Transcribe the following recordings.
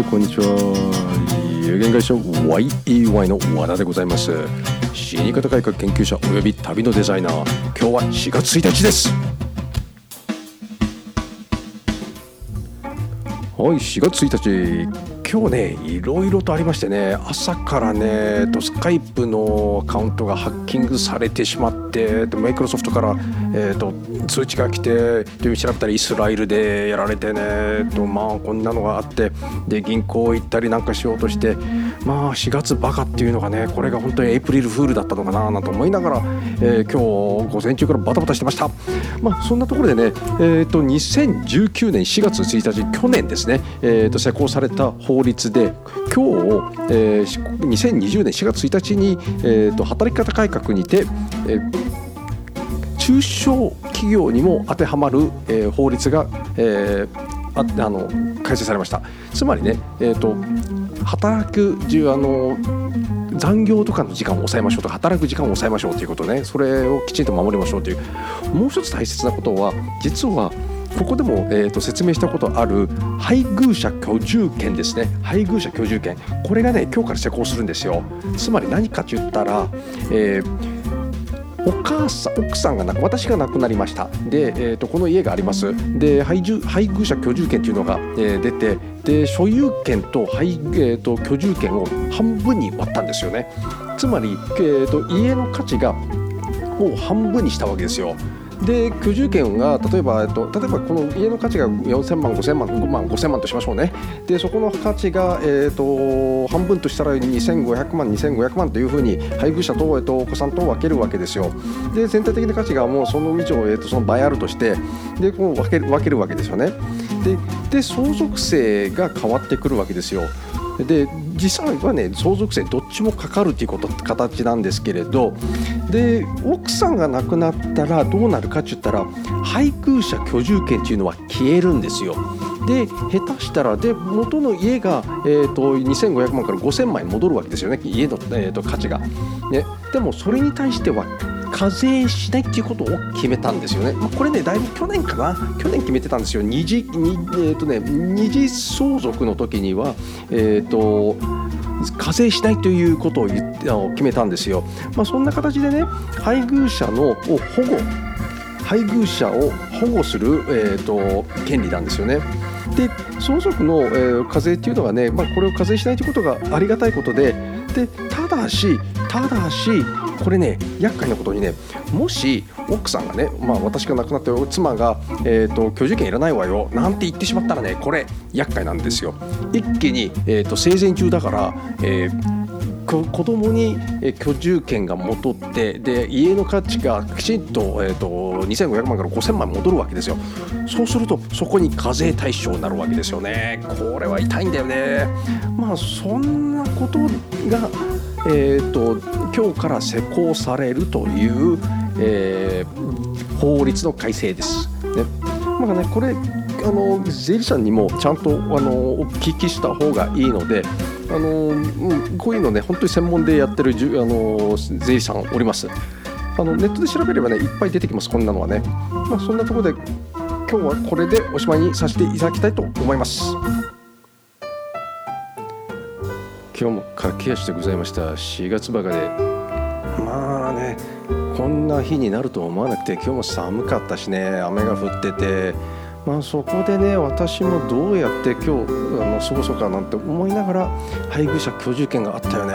いこんにちは。有限会社 YEY の和田でございます。死に方改革研究者および旅のデザイナー。今日は4月1日です。はい4月1日。今日ねいろいろとありましてね朝からねとスカイプのアカウントがハッキングされてしまってマイクロソフトから、えーと、通知が来てで調べたらイスラエルでやられてねとまあこんなのがあってで銀行行ったりなんかしようとしてまあ4月バカっていうのがねこれが本当にエイプリルフールだったのかななんて思いながら、えー、今日午前中からバタバタしてました。まあそんなところでねえっ、ー、と2019年4月1日去年ですねえーと施行された法法律で今日、えー、2020年4月1日に、えーと、働き方改革にて、えー、中小企業にも当てはまる、えー、法律が、えー、ああの改正されました。つまりね、えーと、働くあの残業とかの時間を抑えましょうとか働く時間を抑えましょうということね。それをきちんと守りましょうという。もう一つ大切なことは実はここでも、えーと、説明したことある配偶者居住権ですね。配偶者居住権。これがね今日から施行するんですよ。つまり何かと言ったら、えーお母さん奥さんが亡く私が亡くなりました。で、えーと、この家があります。で配偶者居住権というのが、えー、出てで所有権と配、えーと、居住権を半分に割ったんですよね。つまり、えーと家の価値がもう半分にしたわけですよ。で居住権が例えば、えっと、例えばこの家の価値が4000万5000万5万5000万としましょうね。でそこの価値が、えーと、半分としたら2500万2500万というふうに配偶者と,、えっとお子さんと分けるわけですよ。で全体的な価値がもうその以上、えーと、その倍あるとしてでこう分ける分けるわけですよね。でで相続税が変わってくるわけですよ。で実際はね相続税どっちもかかるということ形なんですけれどで奥さんが亡くなったらどうなるかって言ったら配偶者居住権っていうのは消えるんですよ。で下手したらで元の家が、えーと、2500万から5000万円戻るわけですよね家の、えーと価値が。ね、でもそれに対しては課税しないっていうことを決めたんですよね。まあ、これね、だいぶ去年かな、去年決めてたんですよ。二次、え、ー、とね、二次相続の時には、え、ー、と、課税しないということを言って決めたんですよ。まあ、そんな形でね、配偶者のを保護、配偶者を保護する、えーと、権利なんですよね。で相続の、えー、課税っていうのがね、まあ、これを課税しないということがありがたいことででただしただしこれね厄介なことにねもし奥さんがね、まあ、私が亡くなった妻が、えーと、居住権いらないわよなんて言ってしまったらねこれ厄介なんですよ。一気に、えーと、生前中だから、えー子供に居住権が戻ってで家の価値がきちんと,、えーと、2500万から5000万戻るわけですよ。そうするとそこに課税対象になるわけですよね。これは痛いんだよね。まあそんなことがえーと、今日から施行されるという、えー、法律の改正です。ねまあね、これあの税理士さんにもちゃんとあのお聞きした方がいいのであの、こういうのね本当に専門でやってるじゅあの税理士さんおります。あのネットで調べればねいっぱい出てきますこんなのはね。まあ、そんなところで今日はこれでおしまいにさせていただきたいと思います。今日も駆け足でございました。4月ばかで。まあねこんな日になると思わなくて今日も寒かったしね雨が降ってて。まあそこでね私もどうやって今日あの過ごそうかなんて思いながら配偶者居住権があったよね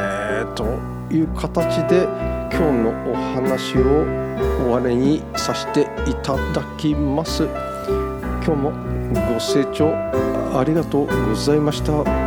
という形で今日のお話を終わりにさせていただきます。今日もご清聴ありがとうございました。